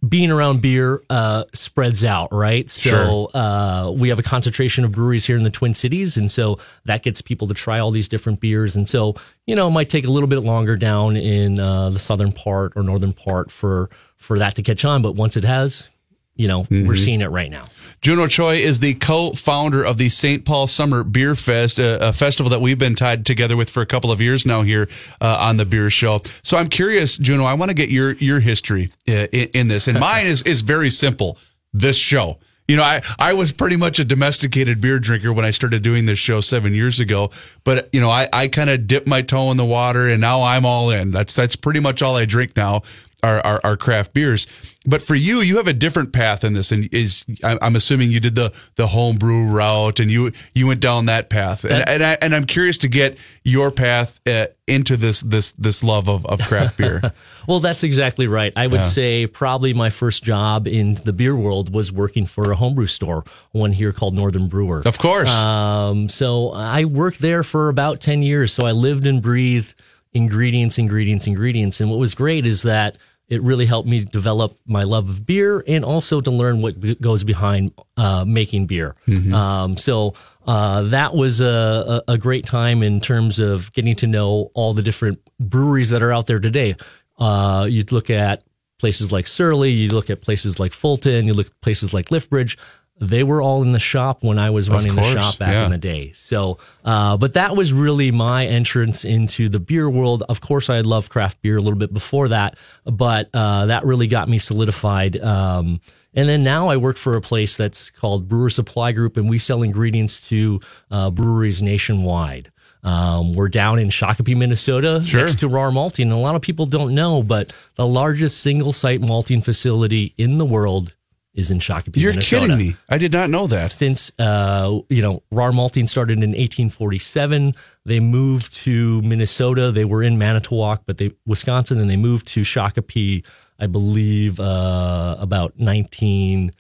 being around beer uh, spreads out, right? So Sure. uh, we have a concentration of breweries here in the Twin Cities, and so that gets people to try all these different beers. And so you know, it might take a little bit longer down in uh, the southern part or northern part for for that to catch on. But once it has, you know, we're seeing it right now. Juno Choi is the co-founder of the St. Paul Summer Beer Fest, a, a festival that we've been tied together with for a couple of years now here uh, on the Beer Show. So I'm curious, Juno, I want to get your your history uh, in, in this, and mine is is very simple. This show. You know, I, I was pretty much a domesticated beer drinker when I started doing this show seven years ago. But you know, I, I kind of dipped my toe in the water, and now I'm all in. That's that's pretty much all I drink now are, are, are craft beers. But for you, you have a different path in this, and is I'm assuming you did the the homebrew route, and you you went down that path. And and, I, and I'm curious to get your path uh, into this this this love of, of craft beer. Well, that's exactly right. I would Yeah. say probably my first job in the beer world was working for a homebrew store, one here called Northern Brewer. of course, Um, so I worked there for about 10 years. So I lived and breathed ingredients, ingredients, ingredients. And what was great is that it really helped me develop my love of beer and also to learn what goes behind uh, making beer. Um, so uh, that was a, a, a great time in terms of getting to know all the different breweries that are out there today. Uh, you'd look at places like Surly, you look at places like Fulton, you look at places like Liftbridge. They were all in the shop when I was running the shop back yeah. in the day. So, uh, but that was really my entrance into the beer world. Of course, I had loved craft beer a little bit before that, but uh, that really got me solidified. Um, and then now I work for a place that's called Brewer Supply Group, and we sell ingredients to uh, breweries nationwide. Um, we're down in Shakopee, Minnesota, Sure. next to Rahr Malting. And a lot of people don't know, but the largest single site malting facility in the world is in Shakopee, you're Minnesota kidding me. I did not know that. since uh, you know Rahr Malting started in 1847. They moved to Minnesota. They were in Manitowoc, but they Wisconsin, and they moved to Shakopee, I believe, uh, about 19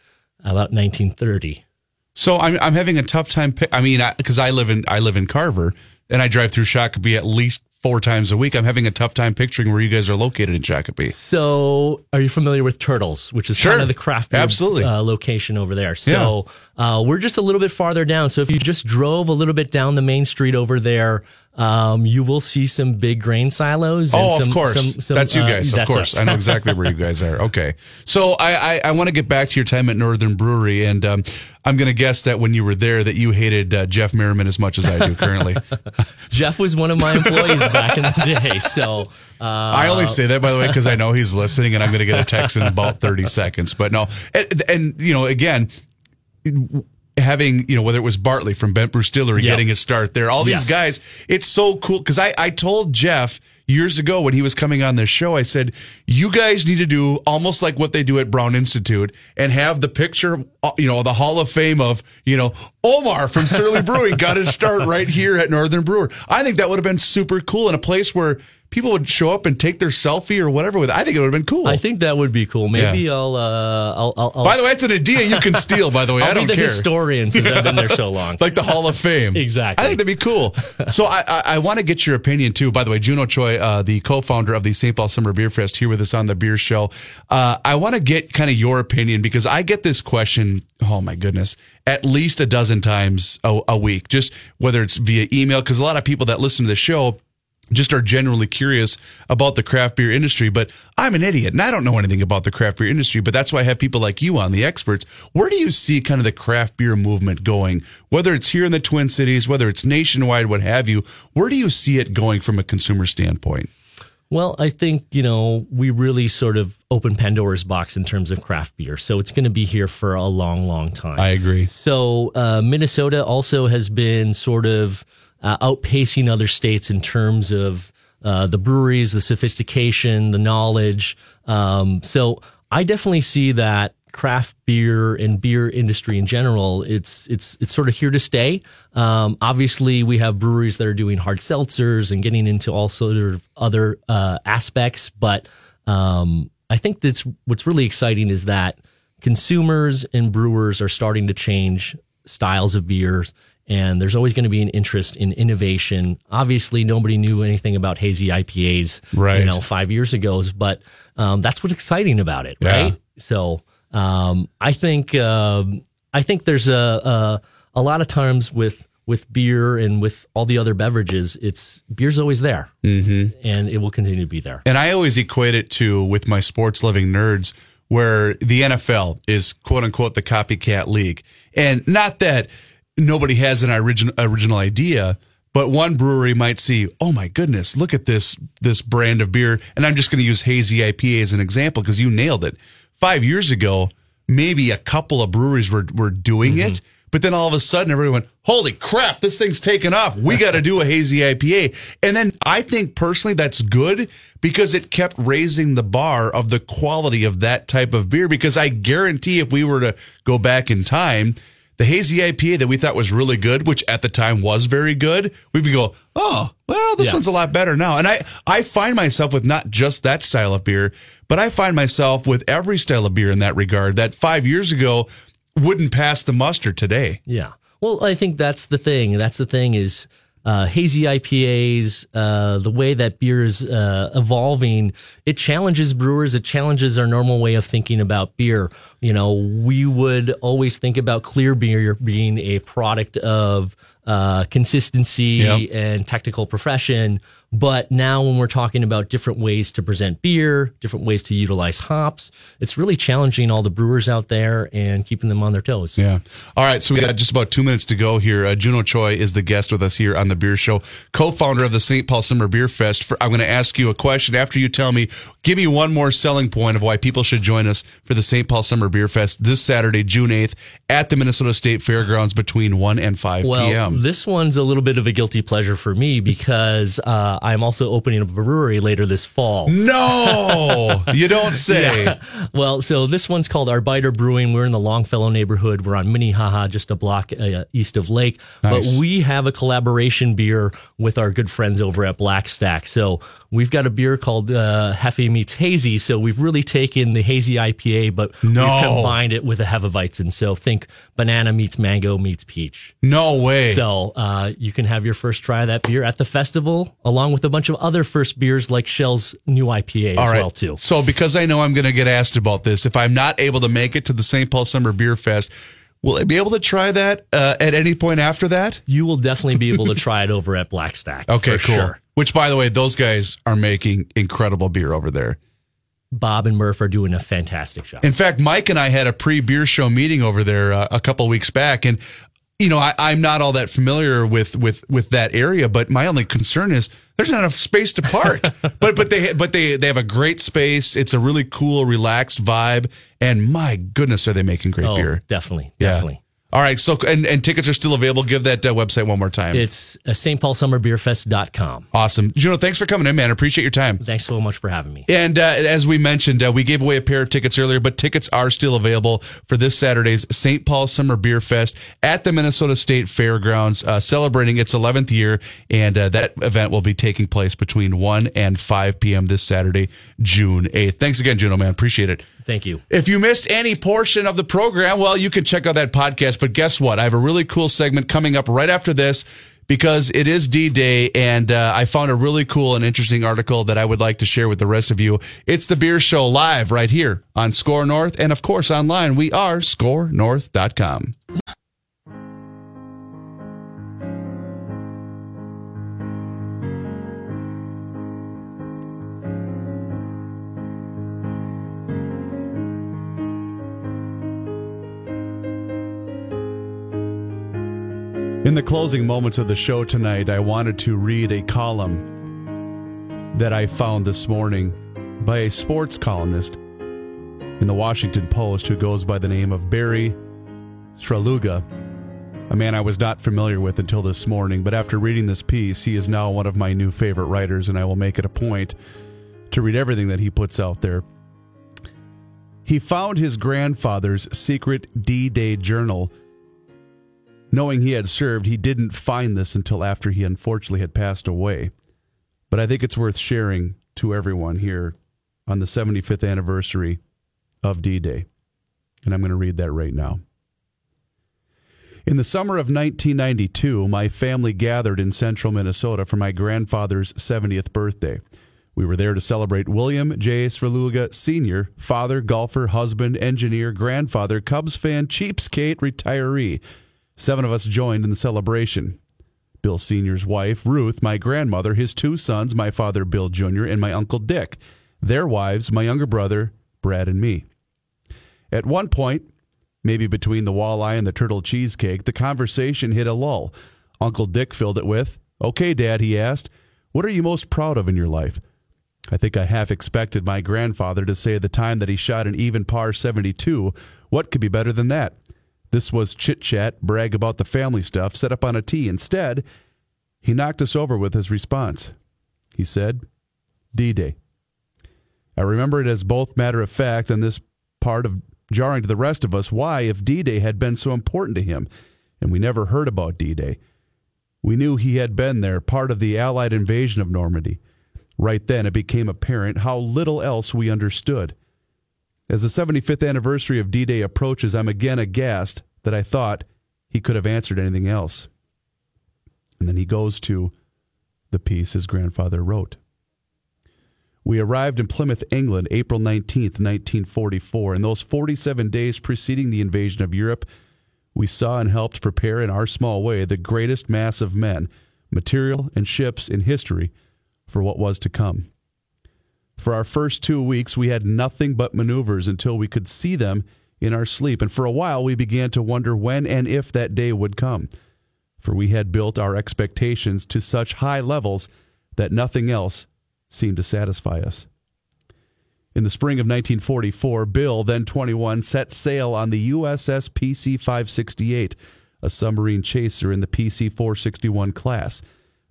about 1930. So I'm I'm having a tough time. Pick, I mean, because I, live in I live in Carver, and I drive through Shakopee at least four times a week. I'm having a tough time picturing where you guys are located in Shakopee. So, are you familiar with Turtles, which is Sure. kind of the craft beer, Absolutely. uh, location over there? So, uh, we're just a little bit farther down. So, if you just drove a little bit down the main street over there, um, you will see some big grain silos. And Oh, some, of course. some- some, that's you uh, guys. Of course. I know exactly where you guys are. Okay. So I, I, I want to get back to your time at Northern Brewery. And um, I'm going to guess that when you were there that you hated uh, Jeff Merriman as much as I do currently. Jeff was one of my employees back in the day. So, uh, I only say that, by the way, because I know he's listening and I'm going to get a text in about 30 seconds. But no. And, and you know, again, having, you know, whether it was Bartley from Bent Brewstillery Yep. getting his start there, all these guys, it's so cool. Because I, I told Jeff, years ago when he was coming on this show. I said, "You guys need to do almost like what they do at Brown Institute and have the picture, uh, you know, the Hall of Fame of, you know, Omar from Surly Brewing got his start right here at Northern Brewer." I think that would have been super cool in a place where people would show up and take their selfie or whatever with. it. I think it would have been cool. I think that would be cool. Maybe I'll, uh, I'll, I'll, by the way, it's an idea you can steal. By the way, I'll I don't be the care. historian since I've been there so long. like the Hall of Fame. Exactly. I think that'd be cool. So I, I, I want to get your opinion too. By the way, Juno Choi, uh, the co-founder of the St. Paul Summer Beer Fest, here with us on the Beer Show. Uh, I want to get kind of your opinion because I get this question. Oh my goodness, at least a dozen times a, a week. Just whether it's via email, because a lot of people that listen to the show just are generally curious about the craft beer industry. But I'm an idiot and I don't know anything about the craft beer industry. But that's why I have people like you on, the experts. Where do you see kind of the craft beer movement going? Whether it's here in the Twin Cities, whether it's nationwide, what have you, where do you see it going from a consumer standpoint? Well, I think, you know, we really sort of open Pandora's box in terms of craft beer. So it's going to be here for a long, long time. I agree. So uh, Minnesota also has been sort of uh, outpacing other states in terms of uh, the breweries, the sophistication, the knowledge. Um, so I definitely see that craft beer and beer industry in general, it's it's it's sort of here to stay. Um, obviously, we have breweries that are doing hard seltzers and getting into all sort of other uh, aspects, but um, I think that's what's really exciting is that consumers and brewers are starting to change styles of beers. And there's always going to be an interest in innovation. Obviously, nobody knew anything about hazy IPAs, Right. you know, five years ago. But um, that's what's exciting about it, Yeah. right? So um, I think um, I think there's a, a a lot of times with with beer and with all the other beverages, it's beer's always there, mm-hmm. and it will continue to be there. And I always equate it to with my sports loving nerds, where the NFL is quote unquote the copycat league. And not that nobody has an original original idea, but one brewery might see, oh my goodness, look at this this brand of beer. And I'm just going to use hazy IPA as an example because you nailed it. Five years ago, maybe a couple of breweries were were doing mm-hmm. it. But then all of a sudden, everyone went, "Holy crap! This thing's taken off. We got to do a hazy IPA." And then I think personally that's good because it kept raising the bar of the quality of that type of beer. Because I guarantee, if we were to go back in time, the hazy IPA that we thought was really good, which at the time was very good, we'd be go, "Oh, well, this Yeah. one's a lot better now." And I I find myself with not just that style of beer, but I find myself with every style of beer in that regard. That five years ago wouldn't pass the muster today. Yeah. Well, I think that's the thing. That's the thing is uh, hazy IPAs, uh, the way that beer is uh, evolving, it challenges brewers. It challenges our normal way of thinking about beer. You know, we would always think about clear beer being a product of uh, consistency Yep. and technical profession. But now, when we're talking about different ways to present beer, different ways to utilize hops, it's really challenging all the brewers out there and keeping them on their toes. Yeah. All right. So we got just about two minutes to go here. Uh, Juno Choi is the guest with us here on the Beer Show, co-founder of the St. Paul Summer Beer Fest. For, I'm going to ask you a question after you tell me. Give me one more selling point of why people should join us for the St. Paul Summer Beer Fest this Saturday, June 8th, at the Minnesota State Fairgrounds between 1 and 5 Well, p.m. this one's a little bit of a guilty pleasure for me because uh, I'm also opening a brewery later this fall. no, you don't say. Well, so this one's called Arbeiter Brewing. We're in the Longfellow neighborhood. We're on Minnehaha, just a block uh, east of Lake. Nice. But we have a collaboration beer with our good friends over at Black Stack. So we've got a beer called uh, Hefe Meets Hazy. So we've really taken the hazy IPA, but No. we've combined it with a Hefeweizen. So think banana meets mango meets peach. No way. So uh, you can have your first try of that beer at the festival, along with a bunch of other first beers like Schell's new IPA All as right. well too. So because I know I'm going to get asked about this, if I'm not able to make it to the St. Paul Summer Beer Fest, will I be able to try that uh, at any point after that? You will definitely be able to try it over at Black Stack. Okay, cool. Sure. Which, by the way, those guys are making incredible beer over there. Bob and Murph are doing a fantastic job. In fact, Mike and I had a pre-beer show meeting over there uh, a couple weeks back, and you know I, I'm not all that familiar with with with that area, but my only concern is there's not enough space to park. but but they but they they have a great space. It's a really cool, relaxed vibe, and my goodness, are they making great oh, beer? definitely, Yeah. definitely. All right. So and, and tickets are still available. Give that uh, website one more time. It's uh, stpaulsummerbeerfest.com. awesome, Juno. Thanks for coming in, man. Appreciate your time. Thanks so much for having me. And uh, as we mentioned, uh, we gave away a pair of tickets earlier, but tickets are still available for this Saturday's St. Paul Summer Beer Fest at the Minnesota State Fairgrounds, uh, celebrating its 11th year. And uh, that event will be taking place between 1 and 5 p.m. this Saturday, June 8th. Thanks again, Juno, man. Appreciate it. Thank you. If you missed any portion of the program, well, you can check out that podcast. But guess what? I have a really cool segment coming up right after this because it is D Day, and uh, I found a really cool and interesting article that I would like to share with the rest of you. It's the Beer Show live right here on Score North, and of course online. We are scorenorth.com. In the closing moments of the show tonight, I wanted to read a column that I found this morning by a sports columnist in the Washington Post who goes by the name of Barry Svrluga, a man I was not familiar with until this morning. But after reading this piece, he is now one of my new favorite writers, and I will make it a point to read everything that he puts out there. He found his grandfather's secret D Day journal Knowing he had served, he didn't find this until after he unfortunately had passed away. But I think it's worth sharing to everyone here on the 75th anniversary of D Day. And I'm going to read that right now. In the summer of 1992, my family gathered in central Minnesota for my grandfather's 70th birthday. We were there to celebrate William J. Svrluga Sr., father, golfer, husband, engineer, grandfather, Cubs fan, cheapskate, retiree. Seven of us joined in the celebration. Bill Sr.'s wife, Ruth, my grandmother, his two sons, my father, Bill Jr., and my uncle Dick, their wives, my younger brother, Brad, and me. At one point, maybe between the walleye and the turtle cheesecake, the conversation hit a lull. Uncle Dick filled it with, Okay, Dad, he asked, what are you most proud of in your life? I think I half expected my grandfather to say the time that he shot an even par 72. What could be better than that? This was chit chat, brag about the family stuff, set up on a tee. Instead, he knocked us over with his response. He said, D Day. I remember it as both matter of fact and this part of jarring to the rest of us why, if D Day had been so important to him, and we never heard about D Day. We knew he had been there, part of the Allied invasion of Normandy. Right then, it became apparent how little else we understood. As the 75th anniversary of D Day approaches, I'm again aghast that I thought he could have answered anything else. And then he goes to the piece his grandfather wrote. We arrived in Plymouth, England, April 19th, 1944. In those 47 days preceding the invasion of Europe, we saw and helped prepare in our small way the greatest mass of men, material, and ships in history for what was to come. For our first two weeks, we had nothing but maneuvers until we could see them in our sleep. And for a while, we began to wonder when and if that day would come. For we had built our expectations to such high levels that nothing else seemed to satisfy us. In the spring of 1944, Bill, then 21, set sail on the USS PC 568, a submarine chaser in the PC 461 class.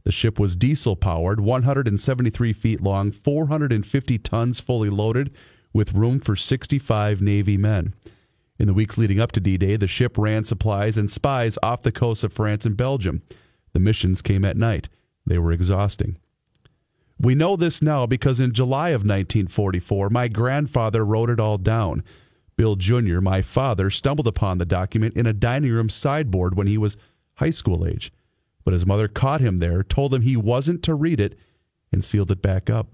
The ship was diesel powered, 173 feet long, 450 tons fully loaded, with room for 65 Navy men. In the weeks leading up to D Day, the ship ran supplies and spies off the coasts of France and Belgium. The missions came at night. They were exhausting. We know this now because in July of 1944, my grandfather wrote it all down. Bill Jr., my father, stumbled upon the document in a dining room sideboard when he was high school age but his mother caught him there, told him he wasn't to read it, and sealed it back up.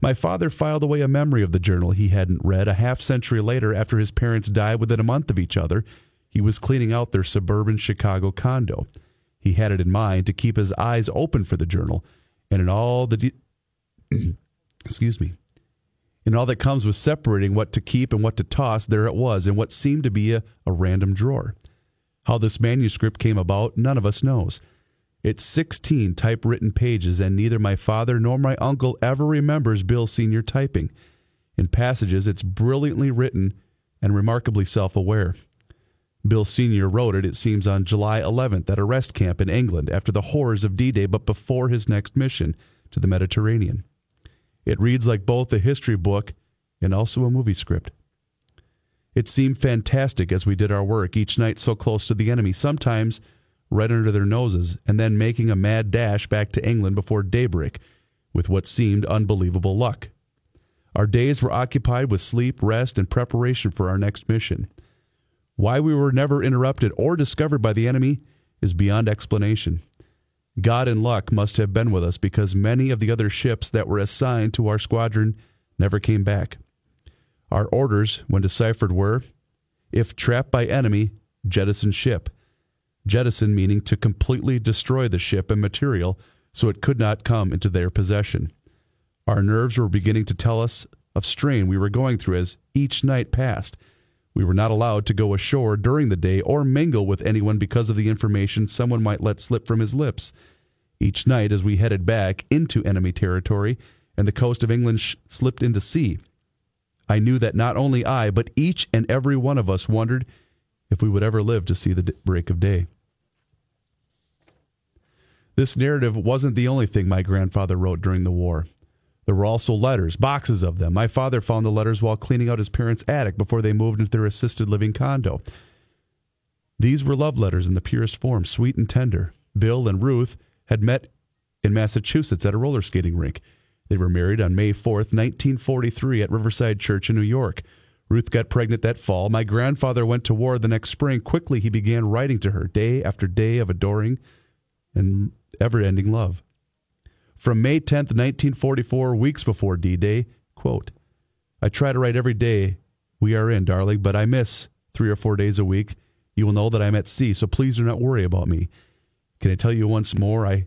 My father filed away a memory of the journal he hadn't read a half century later after his parents died within a month of each other. He was cleaning out their suburban Chicago condo. He had it in mind to keep his eyes open for the journal, and in all the de- excuse me, in all that comes with separating what to keep and what to toss, there it was in what seemed to be a, a random drawer. How this manuscript came about, none of us knows. It's 16 typewritten pages, and neither my father nor my uncle ever remembers Bill Sr. typing. In passages, it's brilliantly written and remarkably self aware. Bill Sr. wrote it, it seems, on July 11th at a rest camp in England after the horrors of D Day, but before his next mission to the Mediterranean. It reads like both a history book and also a movie script. It seemed fantastic as we did our work, each night so close to the enemy, sometimes right under their noses, and then making a mad dash back to England before daybreak with what seemed unbelievable luck. Our days were occupied with sleep, rest, and preparation for our next mission. Why we were never interrupted or discovered by the enemy is beyond explanation. God and luck must have been with us because many of the other ships that were assigned to our squadron never came back. Our orders, when deciphered, were if trapped by enemy, jettison ship. Jettison meaning to completely destroy the ship and material so it could not come into their possession. Our nerves were beginning to tell us of strain we were going through as each night passed. We were not allowed to go ashore during the day or mingle with anyone because of the information someone might let slip from his lips. Each night, as we headed back into enemy territory and the coast of England sh- slipped into sea, I knew that not only I, but each and every one of us wondered if we would ever live to see the break of day. This narrative wasn't the only thing my grandfather wrote during the war. There were also letters, boxes of them. My father found the letters while cleaning out his parents' attic before they moved into their assisted living condo. These were love letters in the purest form, sweet and tender. Bill and Ruth had met in Massachusetts at a roller skating rink. They were married on May 4th, 1943, at Riverside Church in New York. Ruth got pregnant that fall. My grandfather went to war the next spring. Quickly, he began writing to her, day after day of adoring and ever ending love. From May 10th, 1944, weeks before D Day, quote, I try to write every day we are in, darling, but I miss three or four days a week. You will know that I'm at sea, so please do not worry about me. Can I tell you once more I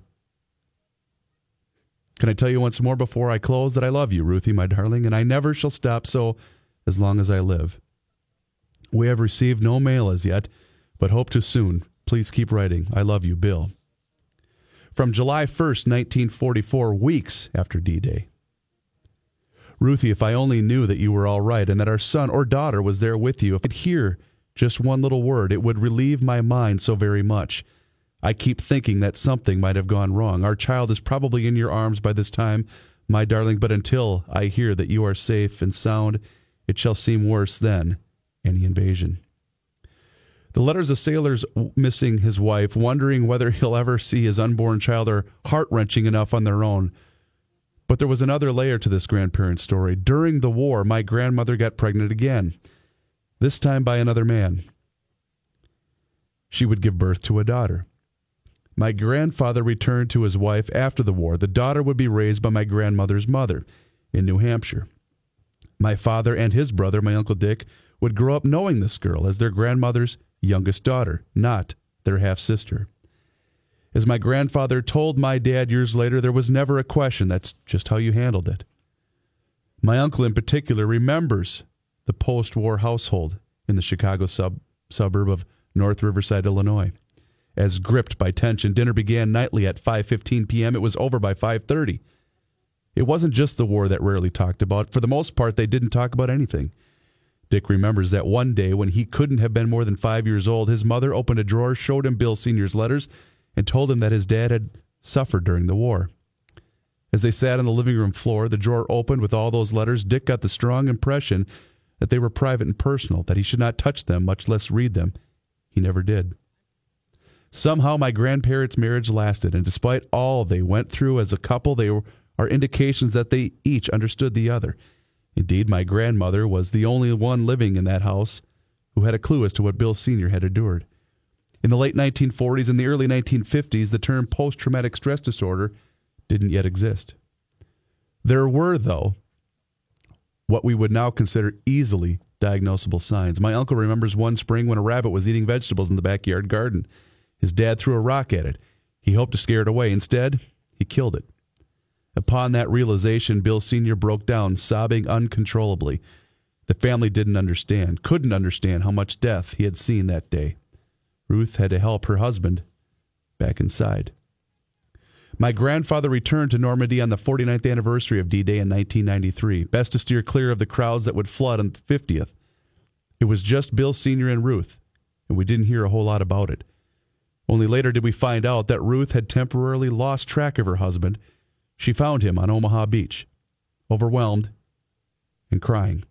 Can I tell you once more before I close that I love you, Ruthie, my darling, and I never shall stop so as long as I live. We have received no mail as yet, but hope to soon. Please keep writing. I love you, Bill. From July 1st, 1944, weeks after D Day. Ruthie, if I only knew that you were all right and that our son or daughter was there with you, if I could hear just one little word, it would relieve my mind so very much. I keep thinking that something might have gone wrong. Our child is probably in your arms by this time, my darling, but until I hear that you are safe and sound, it shall seem worse than any invasion. The letters of sailors missing his wife, wondering whether he'll ever see his unborn child, are heart wrenching enough on their own. But there was another layer to this grandparent story. During the war, my grandmother got pregnant again, this time by another man. She would give birth to a daughter. My grandfather returned to his wife after the war. The daughter would be raised by my grandmother's mother in New Hampshire. My father and his brother, my Uncle Dick, would grow up knowing this girl as their grandmother's youngest daughter, not their half sister. As my grandfather told my dad years later, there was never a question. That's just how you handled it. My uncle, in particular, remembers the post war household in the Chicago sub- suburb of North Riverside, Illinois. As gripped by tension, dinner began nightly at 5:15 p.m. It was over by 5:30. It wasn't just the war that rarely talked about. For the most part, they didn't talk about anything. Dick remembers that one day when he couldn't have been more than five years old, his mother opened a drawer, showed him Bill Sr.'s letters, and told him that his dad had suffered during the war. As they sat on the living room floor, the drawer opened with all those letters. Dick got the strong impression that they were private and personal, that he should not touch them, much less read them. He never did. Somehow, my grandparents' marriage lasted, and despite all they went through as a couple, they are indications that they each understood the other. Indeed, my grandmother was the only one living in that house who had a clue as to what Bill Sr. had endured. In the late 1940s and the early 1950s, the term post traumatic stress disorder didn't yet exist. There were, though, what we would now consider easily diagnosable signs. My uncle remembers one spring when a rabbit was eating vegetables in the backyard garden. His dad threw a rock at it. He hoped to scare it away. Instead, he killed it. Upon that realization, Bill Sr. broke down, sobbing uncontrollably. The family didn't understand, couldn't understand how much death he had seen that day. Ruth had to help her husband back inside. My grandfather returned to Normandy on the 49th anniversary of D Day in 1993, best to steer clear of the crowds that would flood on the 50th. It was just Bill Sr. and Ruth. and we didn't hear a whole lot about it. Only later did we find out that Ruth had temporarily lost track of her husband. She found him on Omaha Beach, overwhelmed and crying.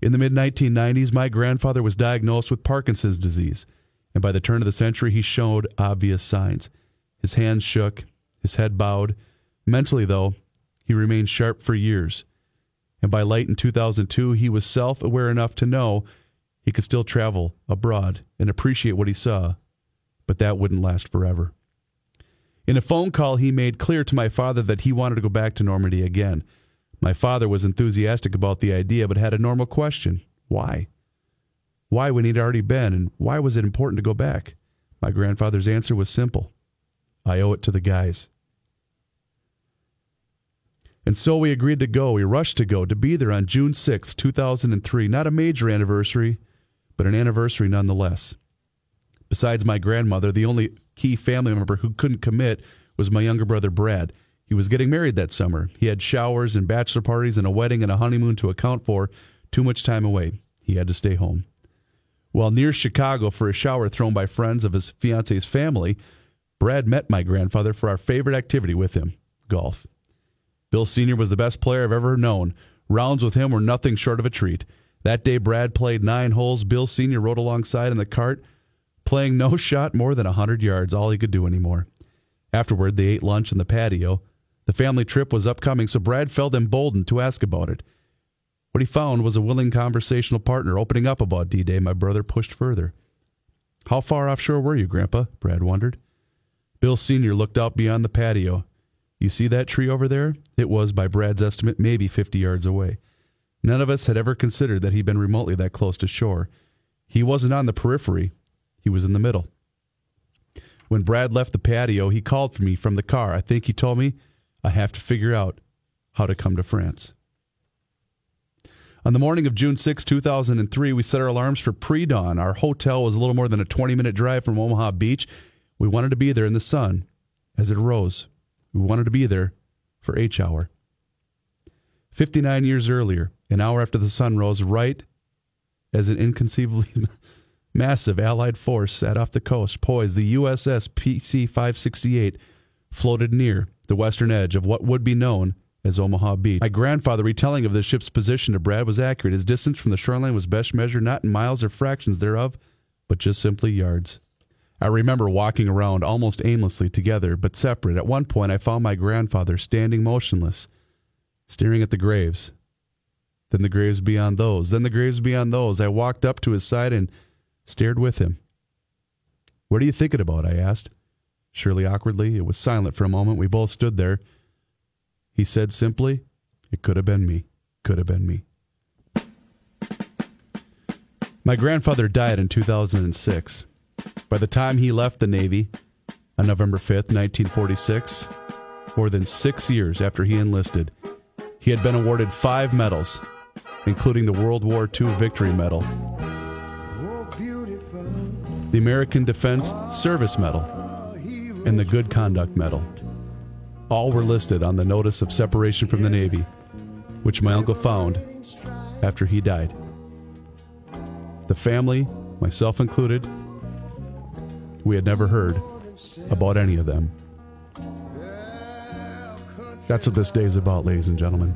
In the mid 1990s, my grandfather was diagnosed with Parkinson's disease, and by the turn of the century, he showed obvious signs. His hands shook, his head bowed. Mentally, though, he remained sharp for years. And by late in 2002, he was self aware enough to know he could still travel abroad and appreciate what he saw, but that wouldn't last forever. In a phone call, he made clear to my father that he wanted to go back to Normandy again. My father was enthusiastic about the idea, but had a normal question why? Why when he'd already been, and why was it important to go back? My grandfather's answer was simple I owe it to the guys. And so we agreed to go. We rushed to go, to be there on June 6, 2003. Not a major anniversary, but an anniversary nonetheless. Besides my grandmother, the only key family member who couldn't commit was my younger brother, Brad. He was getting married that summer. He had showers and bachelor parties and a wedding and a honeymoon to account for. Too much time away. He had to stay home. While near Chicago for a shower thrown by friends of his fiance's family, Brad met my grandfather for our favorite activity with him golf. Bill Sr. was the best player I've ever known. Rounds with him were nothing short of a treat. That day, Brad played nine holes. Bill Sr. rode alongside in the cart, playing no shot more than a 100 yards, all he could do anymore. Afterward, they ate lunch in the patio. The family trip was upcoming, so Brad felt emboldened to ask about it. What he found was a willing conversational partner opening up about D Day. My brother pushed further. How far offshore were you, Grandpa? Brad wondered. Bill Sr. looked out beyond the patio. You see that tree over there? It was, by Brad's estimate, maybe 50 yards away. None of us had ever considered that he'd been remotely that close to shore. He wasn't on the periphery, he was in the middle. When Brad left the patio, he called for me from the car. I think he told me I have to figure out how to come to France. On the morning of June 6, 2003, we set our alarms for pre dawn. Our hotel was a little more than a 20 minute drive from Omaha Beach. We wanted to be there in the sun as it rose. We wanted to be there for H hour. 59 years earlier, an hour after the sun rose, right as an inconceivably massive Allied force sat off the coast, poised, the USS PC 568 floated near the western edge of what would be known as Omaha Beach. My grandfather retelling of the ship's position to Brad was accurate. His distance from the shoreline was best measured not in miles or fractions thereof, but just simply yards. I remember walking around almost aimlessly together, but separate. At one point, I found my grandfather standing motionless, staring at the graves. Then the graves beyond those. Then the graves beyond those. I walked up to his side and stared with him. What are you thinking about? I asked. Surely awkwardly. It was silent for a moment. We both stood there. He said simply, It could have been me. Could have been me. My grandfather died in 2006. By the time he left the Navy on November 5th, 1946, more than six years after he enlisted, he had been awarded five medals, including the World War II Victory Medal, the American Defense Service Medal, and the Good Conduct Medal. All were listed on the notice of separation from the Navy, which my uncle found after he died. The family, myself included, we had never heard about any of them. That's what this day is about, ladies and gentlemen.